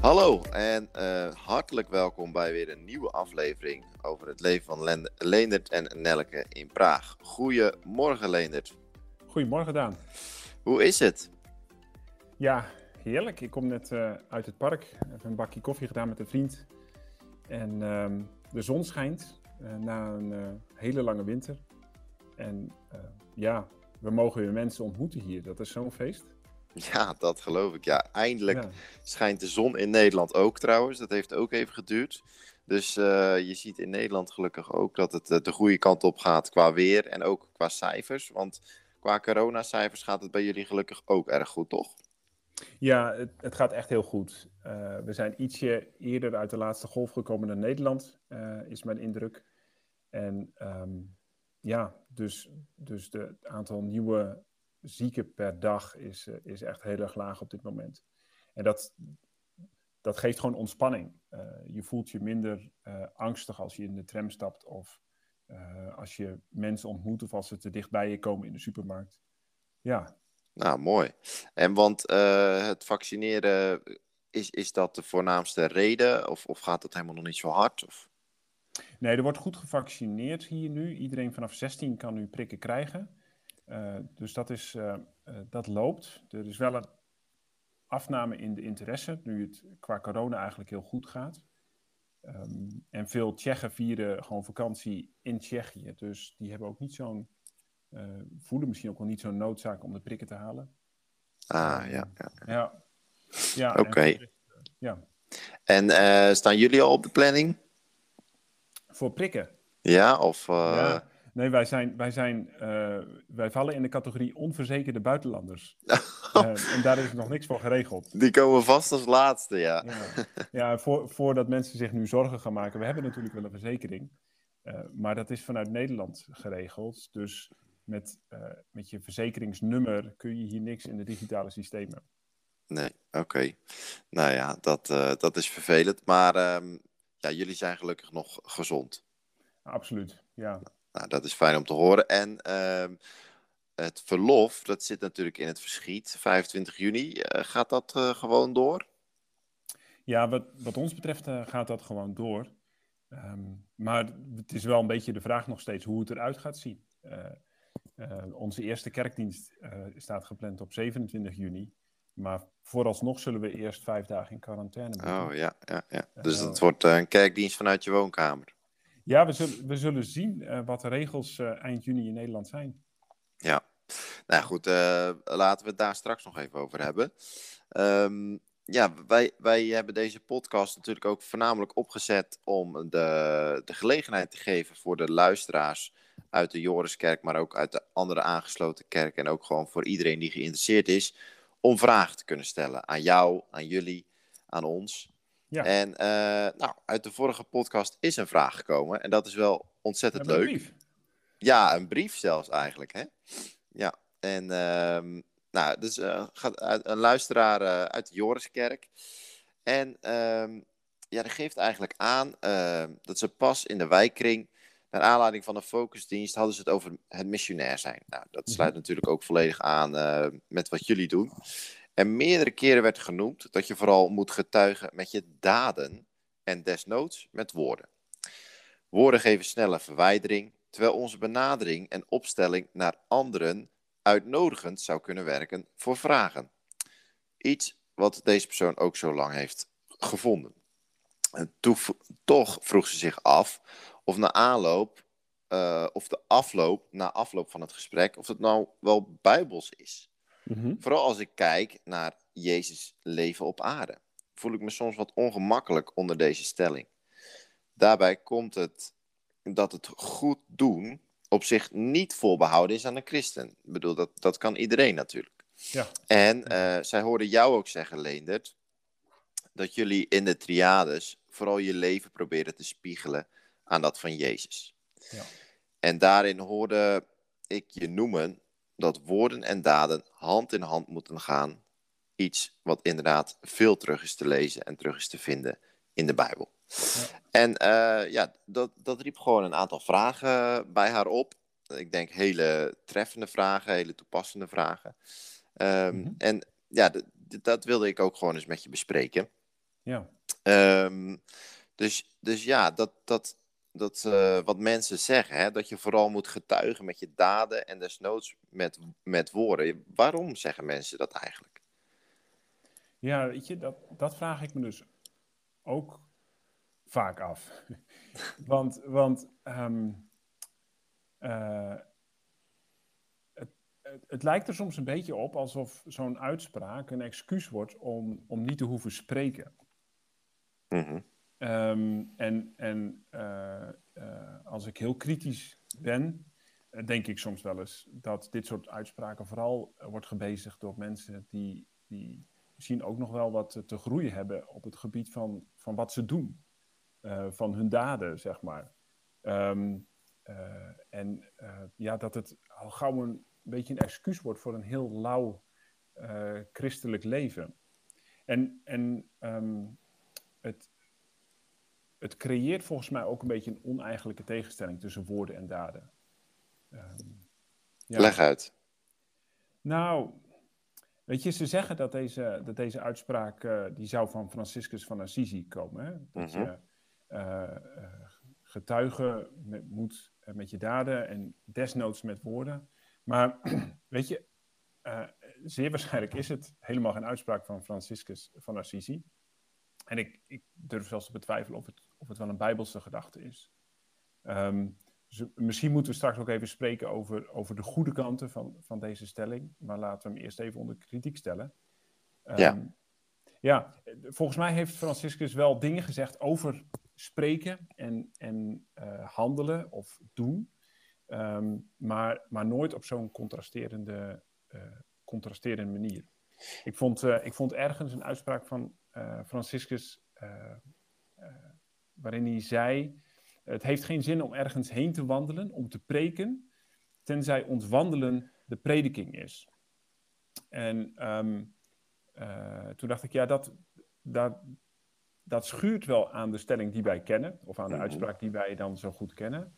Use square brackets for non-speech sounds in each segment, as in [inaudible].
Hallo en uh, hartelijk welkom bij weer een nieuwe aflevering over het leven van Len Leendert en Nelke in Praag. Goedemorgen Leendert. Goedemorgen Daan. Hoe is het? Ja, heerlijk. Ik kom net uh, uit het park, heb een bakje koffie gedaan met een vriend. En uh, de zon schijnt uh, na een hele lange winter. En ja, we mogen weer mensen ontmoeten hier. Dat is zo'n feest. [laughs] Ja, dat geloof ik. Ja, eindelijk schijnt de zon in Nederland ook trouwens. Dat heeft ook even geduurd. Dus uh, je ziet in Nederland gelukkig ook dat het uh, de goede kant op gaat qua weer en ook qua cijfers. Want qua coronacijfers gaat het bij jullie gelukkig ook erg goed, toch? Ja, het, het gaat echt heel goed. Uh, we zijn ietsje eerder uit de laatste golf gekomen naar Nederland, is mijn indruk. En um, ja, dus, dus het aantal nieuwe zieken per dag is, uh, is echt heel erg laag op dit moment. En dat, dat geeft gewoon ontspanning. Uh, je voelt je minder uh, angstig als je in de tram stapt of als je mensen ontmoet of als ze te dicht bij je komen in de supermarkt. Ja. Nou, mooi. En want het vaccineren, is, is dat de voornaamste reden of, of gaat het helemaal nog niet zo hard? Of? Nee, er wordt goed gevaccineerd hier nu. Iedereen vanaf 16 kan nu prikken krijgen. Uh, dus dat, is, uh, uh, dat loopt. Er is wel een afname in de interesse, nu het qua corona eigenlijk heel goed gaat. Um, en veel Tsjechen vieren gewoon vakantie in Tsjechië. Dus die hebben ook niet zo'n, voelen misschien ook wel niet zo'n noodzaak om de prikken te halen. Ah, ja. Ja, ja. ja Oké. Okay. Ja. En staan jullie al op de planning? Voor prikken? Ja, of... Ja. Nee, wij, zijn, wij, zijn, uh, wij vallen in de categorie onverzekerde buitenlanders. uh, [laughs] en daar is nog niks voor geregeld. Die komen vast als laatste, ja. Ja, ja voor, voordat mensen zich nu zorgen gaan maken. We hebben natuurlijk wel een verzekering. Uh, maar dat is vanuit Nederland geregeld. Dus met, met je verzekeringsnummer kun je hier niks in de digitale systemen. Nee, oké. Okay. Nou ja, dat, dat is vervelend. Maar um, ja, jullie zijn gelukkig nog gezond. Absoluut, ja. Nou, dat is fijn om te horen. En uh, het verlof, dat zit natuurlijk in het verschiet. 25 juni, uh, gaat dat uh, gewoon door? Ja, wat, wat ons betreft uh, gaat dat gewoon door. Um, maar het is wel een beetje de vraag nog steeds hoe het eruit gaat zien. onze eerste kerkdienst staat gepland op 27 juni. Maar vooralsnog zullen we eerst vijf dagen in quarantaine moeten. Oh ja, ja, ja. dus het wordt een kerkdienst vanuit je woonkamer. Ja, we zullen, we zullen zien uh, wat de regels uh, eind juni in Nederland zijn. Ja, nou goed, uh, laten we het daar straks nog even over hebben. Um, ja, wij, wij hebben deze podcast natuurlijk ook voornamelijk opgezet om de, de gelegenheid te geven voor de luisteraars uit de Joriskerk, maar ook uit de andere aangesloten kerken en ook gewoon voor iedereen die geïnteresseerd is, om vragen te kunnen stellen aan jou, aan jullie, aan ons. Ja. En uh, nou, uit de vorige podcast is een vraag gekomen. En dat is wel ontzettend leuk. Een brief. Ja, een brief zelfs eigenlijk. Hè? Ja, en uh, nou, dus uh, gaat uit, een luisteraar uh, uit de Joriskerk. En ehm, ja, die geeft eigenlijk aan ehm, dat ze pas in de wijkkring, naar aanleiding van een focusdienst, hadden ze het over het missionair zijn. Nou, dat sluit mm -hmm. natuurlijk ook volledig aan met wat jullie doen. En meerdere keren werd genoemd dat je vooral moet getuigen met je daden en desnoods met woorden. Woorden geven snelle verwijdering, terwijl onze benadering en opstelling naar anderen uitnodigend zou kunnen werken voor vragen. Iets wat deze persoon ook zo lang heeft gevonden. En toch vroeg ze zich af of na aanloop, uh, of de afloop, na afloop van het gesprek, of het nou wel bijbels is. Mm-hmm. Vooral als ik kijk naar Jezus' leven op aarde, voel ik me soms wat ongemakkelijk onder deze stelling. Daarbij komt het dat het goed doen op zich niet voorbehouden is aan een christen. Ik bedoel, dat, dat kan iedereen natuurlijk. Ja. En uh, zij hoorden jou ook zeggen, Leendert, dat jullie in de triades vooral je leven proberen te spiegelen aan dat van Jezus. Ja. En daarin hoorde ik je noemen dat woorden en daden hand in hand moeten gaan. Iets wat inderdaad veel terug is te lezen en terug is te vinden in de Bijbel. Ja. En uh, ja, dat, dat riep gewoon een aantal vragen bij haar op. Ik denk hele treffende vragen, hele toepassende vragen. Um, mm -hmm. En ja, dat wilde ik ook gewoon eens met je bespreken. Ja. Ehm, dus, dus ja, dat, dat, dat uh, wat mensen zeggen, hè, dat je vooral moet getuigen met je daden en desnoods met, met woorden. Waarom zeggen mensen dat eigenlijk? Ja, weet je, dat, dat vraag ik me dus ook vaak af. [laughs] want want um, uh, het, het, het, lijkt er soms een beetje op alsof zo'n uitspraak een excuus wordt om, om niet te hoeven spreken. Mm Um, en en uh, uh, als ik heel kritisch ben, uh, denk ik soms wel eens dat dit soort uitspraken vooral wordt gebezigd door mensen die, die misschien ook nog wel wat te groeien hebben op het gebied van, van wat ze doen, van hun daden, zeg maar. Um, en ja, dat het al gauw een beetje een excuus wordt voor een heel lauw christelijk leven. En, en um, het, het creëert volgens mij ook een beetje een oneigenlijke tegenstelling tussen woorden en daden. Um, ja. Leg uit. Nou, weet je, ze zeggen dat deze, dat deze uitspraak, uh, die zou van Franciscus van Assisi komen. Hè? Dat mm -hmm. je uh, getuigen met, moet met je daden en desnoods met woorden. Maar [clears throat] weet je, zeer waarschijnlijk is het helemaal geen uitspraak van Franciscus van Assisi. En ik, ik, durf zelfs te betwijfelen of het, of het wel een bijbelse gedachte is. Um, dus misschien moeten we straks ook even spreken over, over de goede kanten van, van deze stelling. Maar laten we hem eerst even onder kritiek stellen. Um, ja. Ja, volgens mij heeft Franciscus wel dingen gezegd over spreken en, en uh, handelen of doen. Um, maar, maar nooit op zo'n contrasterende, uh, contrasterende manier. Ik vond, uh, ik vond ergens een uitspraak van Franciscus, waarin hij zei: Het heeft geen zin om ergens heen te wandelen, om te preken, tenzij ons wandelen de prediking is. En um, toen dacht ik: Ja, dat, dat, dat schuurt wel aan de stelling die wij kennen, of aan de mhm. uitspraak die wij dan zo goed kennen.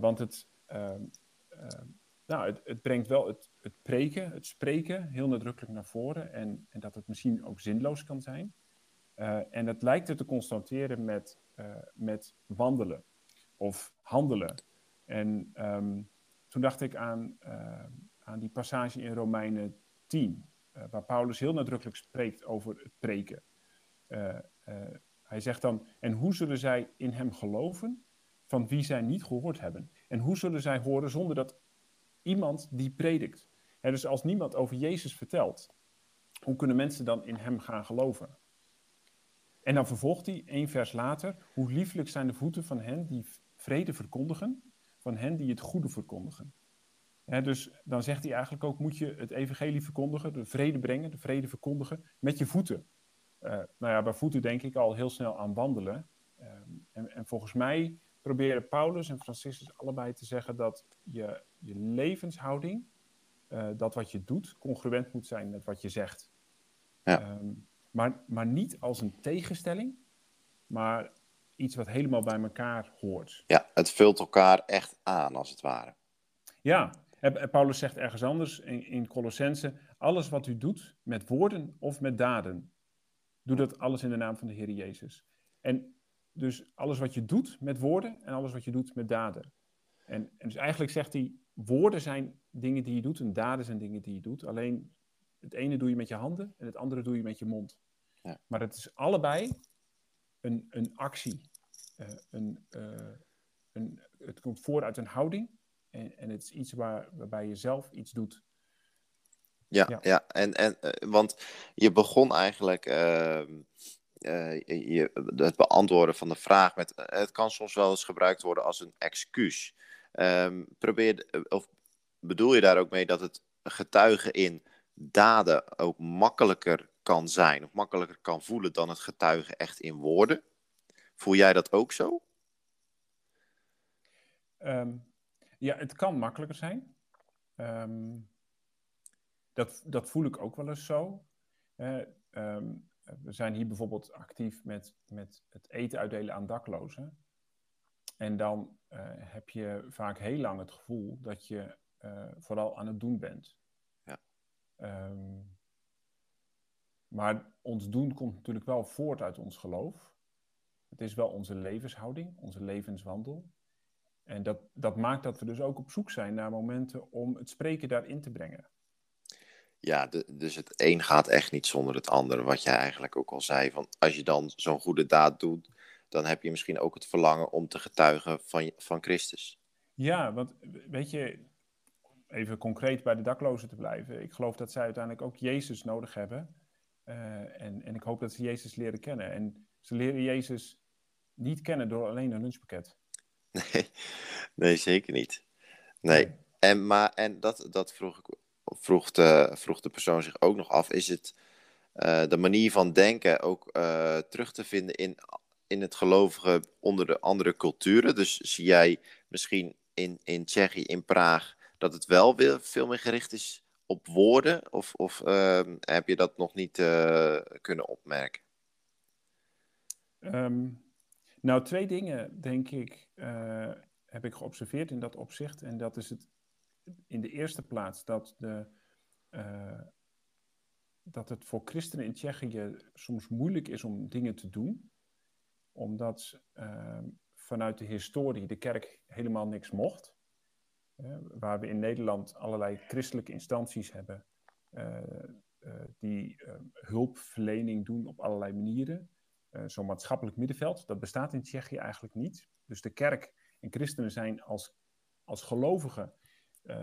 want het. Ehm, ehm, nou, het, het, brengt wel het, het, preken, het spreken heel nadrukkelijk naar voren. En, en dat het misschien ook zinloos kan zijn. Uh, en het lijkt er te constateren met, met wandelen of handelen. En um, toen dacht ik aan, uh, aan die passage in Romeinen 10, waar Paulus heel nadrukkelijk spreekt over het preken. hij zegt dan, en hoe zullen zij in hem geloven van wie zij niet gehoord hebben? En hoe zullen zij horen zonder dat iemand die predikt. Dus als niemand over Jezus vertelt, hoe kunnen mensen dan in hem gaan geloven? En dan vervolgt hij, één vers later, hoe lieflijk zijn de voeten van hen die vrede verkondigen, van hen die het goede verkondigen. He, dus dan zegt hij eigenlijk ook, moet je het evangelie verkondigen, de vrede brengen, de vrede verkondigen, met je voeten. Uh, nou ja, bij voeten denk ik al heel snel aan wandelen. Uh, en, en volgens mij proberen Paulus en Franciscus allebei te zeggen dat je, je levenshouding, uh, dat wat je doet, congruent moet zijn met wat je zegt. Ja. Um, maar, maar niet als een tegenstelling, maar iets wat helemaal bij elkaar hoort. Ja, het vult elkaar echt aan, als het ware. Ja, en Paulus zegt ergens anders in, in Colossense, alles wat u doet met woorden of met daden, doe dat alles in de naam van de Heer Jezus. En dus alles wat je doet met woorden en alles wat je doet met daden. En, en dus eigenlijk zegt hij, woorden zijn dingen die je doet en daden zijn dingen die je doet. Alleen het ene doe je met je handen en het andere doe je met je mond. Ja. Maar het is allebei een, een actie. Uh, een, uh, een, het komt voort uit een houding en, en het is iets waar, waarbij je zelf iets doet. Ja, ja. ja. En, en, uh, want je begon eigenlijk ehm, uh, je, het beantwoorden van de vraag met. Eh, het kan soms wel eens gebruikt worden als een excuus. Um, probeer, eh, of bedoel je daar ook mee dat het getuigen in daden ook makkelijker kan zijn, of makkelijker kan voelen dan het getuigen echt in woorden? Voel jij dat ook zo? Um, ja, het kan makkelijker zijn. Um, dat, dat voel ik ook wel eens zo. Uh, we zijn hier bijvoorbeeld actief met, met het eten uitdelen aan daklozen. En dan uh, heb je vaak heel lang het gevoel dat je uh, vooral aan het doen bent. Um, maar ons doen komt natuurlijk wel voort uit ons geloof. Het is wel onze levenshouding, onze levenswandel. En dat, dat maakt dat we dus ook op zoek zijn naar momenten om het spreken daarin te brengen. Ja, dus het een gaat echt niet zonder het ander. Wat jij eigenlijk ook al zei, van als je dan zo'n goede daad doet, dan heb je misschien ook het verlangen om te getuigen van, van Christus. Ja, want weet je, even concreet bij de daklozen te blijven. Ik geloof dat zij uiteindelijk ook Jezus nodig hebben. Uh, en, en ik hoop dat ze Jezus leren kennen. En ze leren Jezus niet kennen door alleen een lunchpakket. [laughs] Nee, nee zeker niet. Nee. En, maar, en dat, dat vroeg, ik, vroeg, de, vroeg de persoon zich ook nog af. Is het uh, de manier van denken ook uh, terug te vinden in, in het gelovige onder de andere culturen? Dus zie jij misschien in, in Tsjechië, in Praag, dat het wel weer veel meer gericht is op woorden? Of, of uh, heb je dat nog niet uh, kunnen opmerken? Um, nou, twee dingen, denk ik, uh, heb ik geobserveerd in dat opzicht. En dat is het in de eerste plaats dat, de, uh, dat het voor christenen in Tsjechië soms moeilijk is om dingen te doen. Omdat ehm, vanuit de historie de kerk helemaal niks mocht. Waar we in Nederland allerlei christelijke instanties hebben uh, uh, die hulpverlening doen op allerlei manieren. Zo'n maatschappelijk middenveld, dat bestaat in Tsjechië eigenlijk niet. Dus de kerk en christenen zijn als, als gelovigen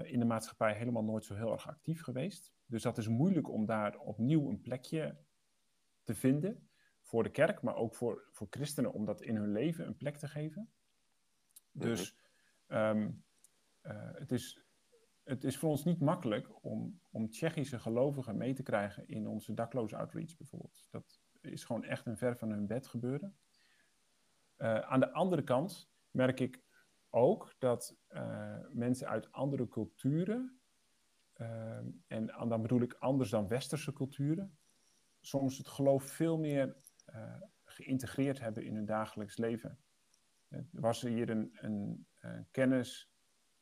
in de maatschappij helemaal nooit zo heel erg actief geweest. Dus dat is moeilijk om daar opnieuw een plekje te vinden voor de kerk, maar ook voor, voor christenen om dat in hun leven een plek te geven. Dus um, uh, het, is, het is voor ons niet makkelijk om, om Tsjechische gelovigen mee te krijgen in onze dakloze outreach bijvoorbeeld. Dat is gewoon echt een ver van hun bed gebeuren. Uh, aan de andere kant merk ik ook dat uh, mensen uit andere culturen, en dan bedoel ik anders dan westerse culturen, soms het geloof veel meer geïntegreerd hebben in hun dagelijks leven. Er was hier een, een, een kennis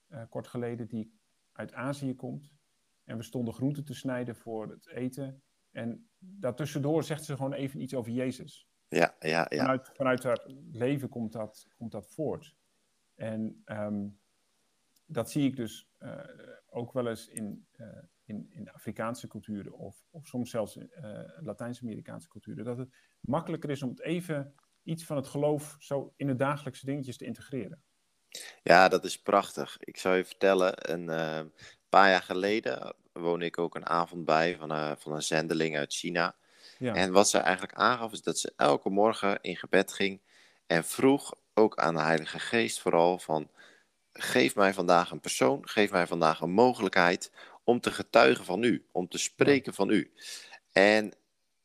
uh, kort geleden die uit Azië komt. En we stonden groenten te snijden voor het eten. En daartussendoor zegt ze gewoon even iets over Jezus. Ja, ja, ja. Vanuit, vanuit haar leven komt dat, komt dat voort. En um, dat zie ik dus uh, ook wel eens in, uh, in, in Afrikaanse culturen of, of soms zelfs in Latijns-Amerikaanse culturen. Dat het makkelijker is om het even iets van het geloof zo in de dagelijkse dingetjes te integreren. Ja, dat is prachtig. Ik zou je vertellen, een uh, paar jaar geleden woonde ik ook een avond bij van, uh, van een zendeling uit China. Ja. En wat ze eigenlijk aangaf is dat ze elke morgen in gebed ging en vroeg ook aan de Heilige Geest vooral van geef mij vandaag een persoon, geef mij vandaag een mogelijkheid om te getuigen van u, om te spreken van u. En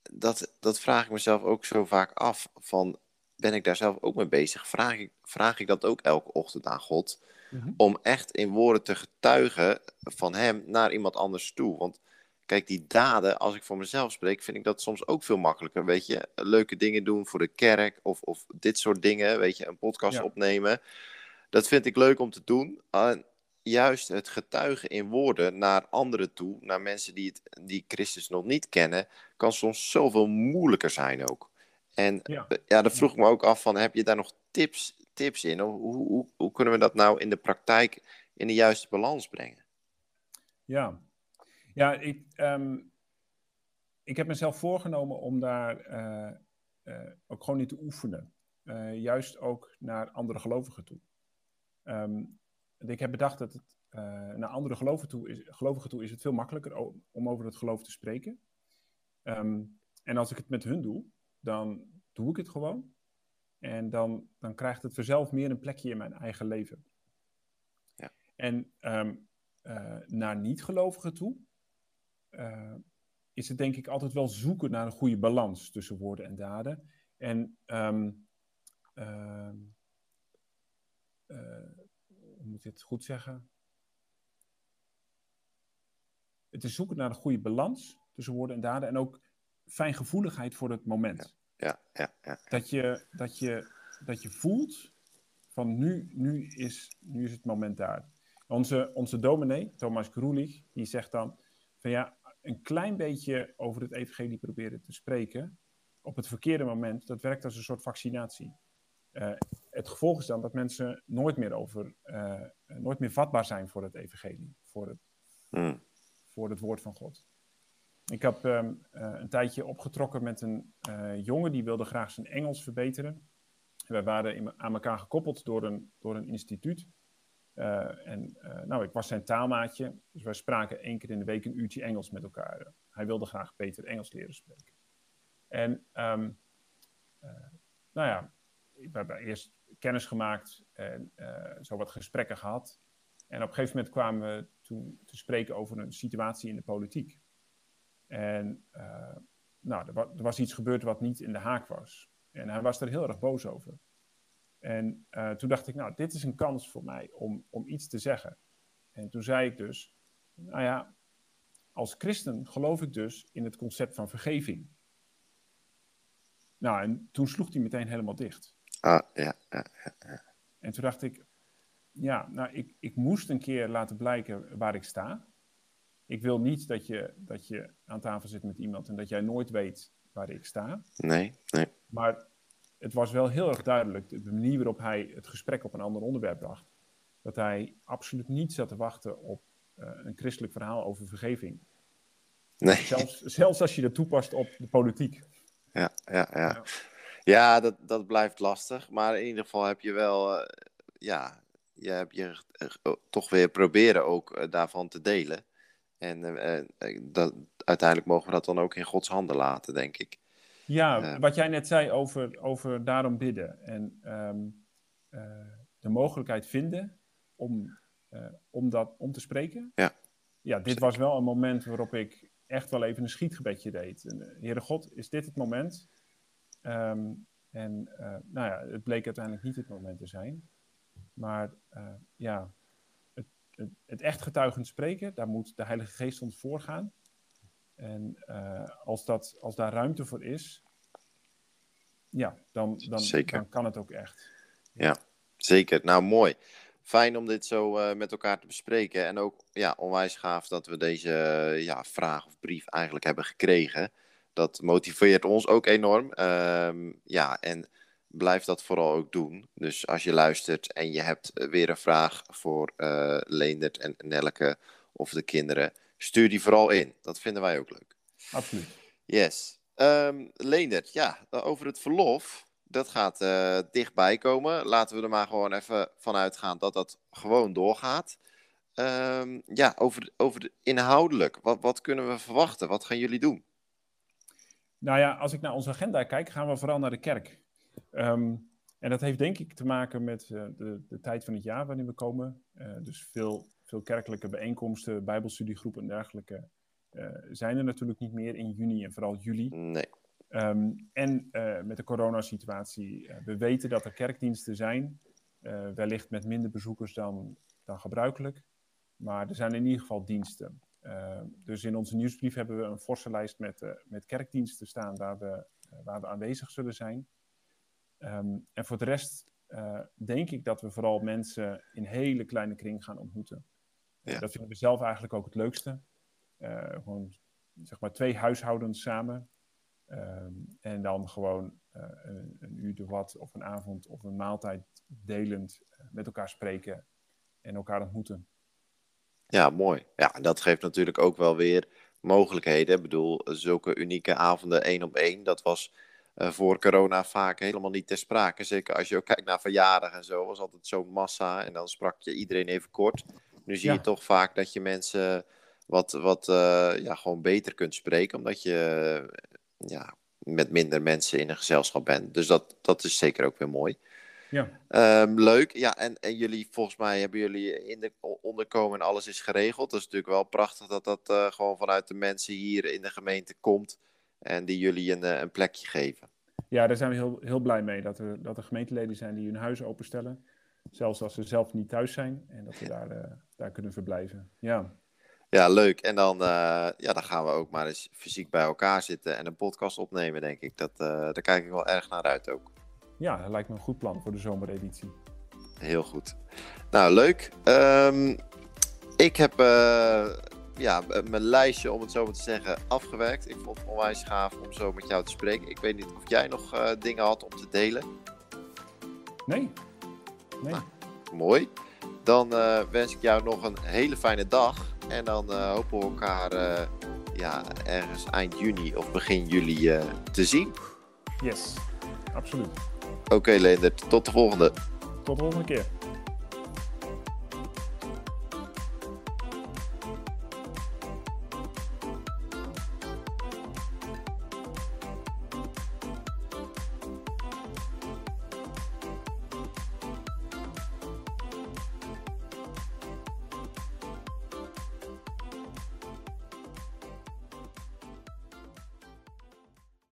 dat, dat vraag ik mezelf ook zo vaak af van ben ik daar zelf ook mee bezig. Vraag ik, vraag ik dat ook elke ochtend aan God. Mm-hmm. Om echt in woorden te getuigen van Hem naar iemand anders toe. Want kijk, die daden, als ik voor mezelf spreek, vind ik dat soms ook veel makkelijker. Weet je, leuke dingen doen voor de kerk of, of dit soort dingen. Weet je, een podcast ja. opnemen. Dat vind ik leuk om te doen. En juist het getuigen in woorden naar anderen toe, naar mensen die, het, die Christus nog niet kennen, kan soms zoveel moeilijker zijn ook. En ja. ja, dat vroeg ik me ook af van, heb je daar nog tips, tips in? Hoe, hoe, hoe kunnen we dat nou in de praktijk in de juiste balans brengen? Ja, ja ik, um, ik heb mezelf voorgenomen om daar uh, uh, ook gewoon in te oefenen. Uh, juist ook naar andere gelovigen toe. Um, ik heb bedacht dat het naar andere gelovigen toe, is, gelovigen toe is het veel makkelijker om over het geloof te spreken. Um, en als ik het met hun doe, dan doe ik het gewoon. En dan, dan krijgt het vanzelf meer een plekje in mijn eigen leven. Ja. En um, uh, naar niet-gelovigen toe uh, is het denk ik altijd wel zoeken naar een goede balans tussen woorden en daden. En um, uh, hoe moet je het goed zeggen? Het is zoeken naar een goede balans tussen woorden en daden. En ook fijngevoeligheid voor het moment. Ja, ja, ja. Dat, je, dat, je, dat je voelt van nu, nu, is, nu is het moment daar. Onze, onze dominee, Thomas Groelig, die zegt dan van ja, een klein beetje over het evangelie proberen te spreken op het verkeerde moment, dat werkt als een soort vaccinatie. Uh, het gevolg is dan dat mensen nooit meer over, uh, nooit meer vatbaar zijn voor het evangelie, voor het, mm. voor het woord van God. Ik heb um, uh, een tijdje opgetrokken met een jongen die wilde graag zijn Engels verbeteren. Wij waren aan elkaar gekoppeld door een, door een instituut. en nou, ik was zijn taalmaatje, dus wij spraken één keer in de week een uurtje Engels met elkaar. Hij wilde graag beter Engels leren spreken. En um, nou ja, we hebben eerst kennis gemaakt en zo wat gesprekken gehad. En op een gegeven moment kwamen we toen te spreken over een situatie in de politiek. En uh, nou, er, wa er, was iets gebeurd wat niet in de haak was. En hij was er heel erg boos over. En uh, toen dacht ik, nou, dit is een kans voor mij om, om iets te zeggen. En toen zei ik dus, nou ja, als christen geloof ik dus in het concept van vergeving. Nou, en toen sloeg hij meteen helemaal dicht. Ah, ja, ja, ja. En toen dacht ik, ja, nou, ik, ik moest een keer laten blijken waar ik sta. Ik wil niet dat je, dat je aan tafel zit met iemand en dat jij nooit weet waar ik sta. Nee, nee. Maar het was wel heel erg duidelijk, de manier waarop hij het gesprek op een ander onderwerp bracht, dat hij absoluut niet zat te wachten op uh, een christelijk verhaal over vergeving. Nee. Zelfs, zelfs als je dat toepast op de politiek. Ja, ja, ja. Ja, dat, dat blijft lastig. Maar in ieder geval heb je wel, uh, ja, je hebt je uh, toch weer proberen ook daarvan te delen. En dat, uiteindelijk mogen we dat dan ook in Gods handen laten, denk ik. Ja, wat jij net zei over, over daarom bidden. En um, de mogelijkheid vinden om, om, dat, om te spreken. Ja. Ja, dit was wel een moment waarop ik echt wel even een schietgebedje deed. En, Heere God, is dit het moment? Um, en nou ja, het bleek uiteindelijk niet het moment te zijn. Maar ja, het, echt getuigend spreken, daar moet de Heilige Geest ons voorgaan. En uh, als, dat, als daar ruimte voor is, ja, dan, dan, dan kan het ook echt. Ja, zeker. Nou, mooi. Fijn om dit zo met elkaar te bespreken. En ook ja, onwijs gaaf dat we deze ja, vraag of brief eigenlijk hebben gekregen dat motiveert ons ook enorm. Um, ja, en blijf dat vooral ook doen. Dus als je luistert en je hebt weer een vraag voor uh, Leendert en Nelke of de kinderen, stuur die vooral in. Dat vinden wij ook leuk. Absoluut. Yes. Um, Leendert, ja, over het verlof. Dat gaat uh, dichtbij komen. Laten we er maar gewoon even vanuit gaan dat dat gewoon doorgaat. Um, ja, over, over de, inhoudelijk. Wat, wat kunnen we verwachten? Wat gaan jullie doen? Nou ja, als ik naar onze agenda kijk, gaan we vooral naar de kerk. Um, en dat heeft denk ik te maken met uh, de, de, tijd van het jaar waarin we komen. Uh, dus veel, veel kerkelijke bijeenkomsten, bijbelstudiegroepen en dergelijke uh, zijn er natuurlijk niet meer in juni en vooral juli. Nee. Um, en met de coronasituatie, we weten dat er kerkdiensten zijn, wellicht met minder bezoekers dan, dan gebruikelijk. Maar er zijn in ieder geval diensten. Uh, dus in onze nieuwsbrief hebben we een forse lijst met, met kerkdiensten staan waar we, waar we aanwezig zullen zijn. Um, en voor de rest denk ik dat we vooral mensen in hele kleine kring gaan ontmoeten. Ja. dat vinden we zelf eigenlijk ook het leukste. gewoon zeg maar twee huishoudens samen. Um, en dan gewoon een, een, uur de wat of een avond of een maaltijd delend met elkaar spreken en elkaar ontmoeten. Ja, mooi. Ja, dat geeft natuurlijk ook wel weer mogelijkheden. Ik bedoel, zulke unieke avonden één op één, dat was voor corona vaak helemaal niet ter sprake. Zeker als je ook kijkt naar verjaardagen en zo, was altijd zo'n massa en dan sprak je iedereen even kort. Nu zie ja. je toch vaak dat je mensen wat, wat uh, ja, gewoon beter kunt spreken, omdat je uh, ja, met minder mensen in een gezelschap bent. Dus dat, dat is zeker ook weer mooi. Ja. Um, leuk. Ja, en, en jullie, volgens mij hebben jullie in de onderkomen en alles is geregeld. Dat is natuurlijk wel prachtig dat dat uh, gewoon vanuit de mensen hier in de gemeente komt en die jullie een, een plekje geven. Ja, daar zijn we heel, heel blij mee dat er, dat er gemeenteleden zijn die hun huis openstellen. Zelfs als ze zelf niet thuis zijn en dat we daar, uh, daar kunnen verblijven. Ja. Ja, leuk. En dan, uh, ja, dan gaan we ook maar eens fysiek bij elkaar zitten en een podcast opnemen, denk ik. Dat, daar kijk ik wel erg naar uit ook ja, dat lijkt me een goed plan voor de zomereditie. Heel goed. Nou, leuk. Um, ik heb ja, mijn lijstje, om het zo maar te zeggen, afgewerkt. Ik vond het onwijs gaaf om zo met jou te spreken. Ik weet niet of jij nog dingen had om te delen. Nee. nee. Nou, mooi. Dan wens ik jou nog een hele fijne dag. En dan hopen we elkaar ja, ergens eind juni of begin juli te zien. Yes, absoluut. Oké, okay, Leendert. Tot de volgende. Tot de volgende keer.